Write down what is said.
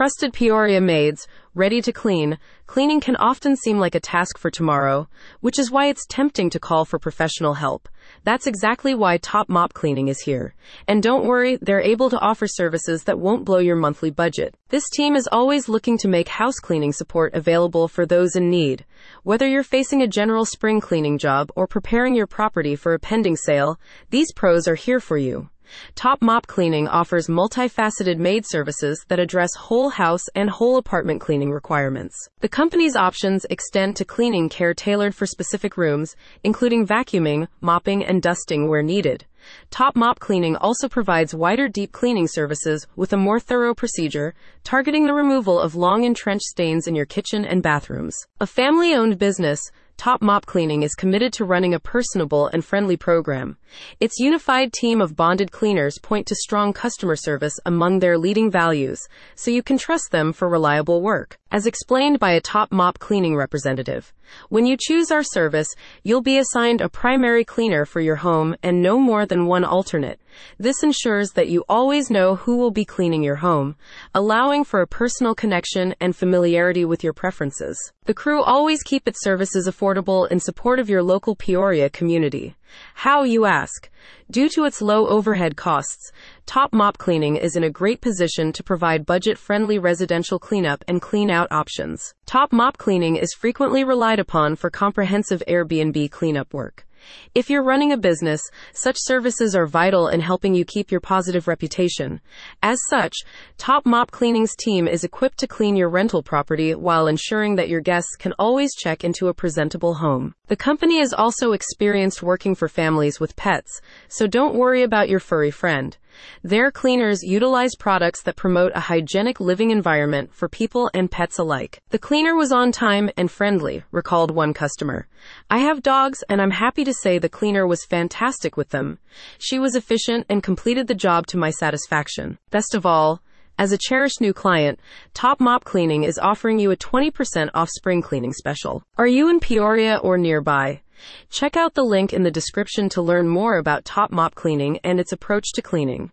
trusted Peoria maids, ready to clean, cleaning can often seem like a task for tomorrow, which is why it's tempting to call for professional help. That's exactly why Top Mop Cleaning is here. And don't worry, they're able to offer services that won't blow your monthly budget. This team is always looking to make house cleaning support available for those in need. Whether you're facing a general spring cleaning job or preparing your property for a pending sale, these pros are here for you. Top Mop Cleaning offers multifaceted maid services that address whole house and whole apartment cleaning requirements. The company's options extend to cleaning care tailored for specific rooms, including vacuuming, mopping, and dusting where needed. Top Mop Cleaning also provides wider deep cleaning services with a more thorough procedure, targeting the removal of long entrenched stains in your kitchen and bathrooms. A family owned business, Top Mop Cleaning is committed to running a personable and friendly program. Its unified team of bonded cleaners point to strong customer service among their leading values, so you can trust them for reliable work. As explained by a Top Mop Cleaning representative, when you choose our service, you'll be assigned a primary cleaner for your home and no more than one alternate. This ensures that you always know who will be cleaning your home, allowing for a personal connection and familiarity with your preferences. The crew always keep its services affordable in support of your local Peoria community. How, you ask? Due to its low overhead costs, Top Mop Cleaning is in a great position to provide budget friendly residential cleanup and clean out options. Top Mop Cleaning is frequently relied upon for comprehensive Airbnb cleanup work. If you're running a business, such services are vital in helping you keep your positive reputation. As such, Top Mop Cleaning's team is equipped to clean your rental property while ensuring that your guests can always check into a presentable home. The company is also experienced working for families with pets, so don't worry about your furry friend. Their cleaners utilize products that promote a hygienic living environment for people and pets alike. The cleaner was on time and friendly, recalled one customer. I have dogs and I'm happy to say the cleaner was fantastic with them. She was efficient and completed the job to my satisfaction. Best of all, as a cherished new client, Top Mop Cleaning is offering you a 20% off spring cleaning special. Are you in Peoria or nearby? Check out the link in the description to learn more about Top Mop Cleaning and its approach to cleaning.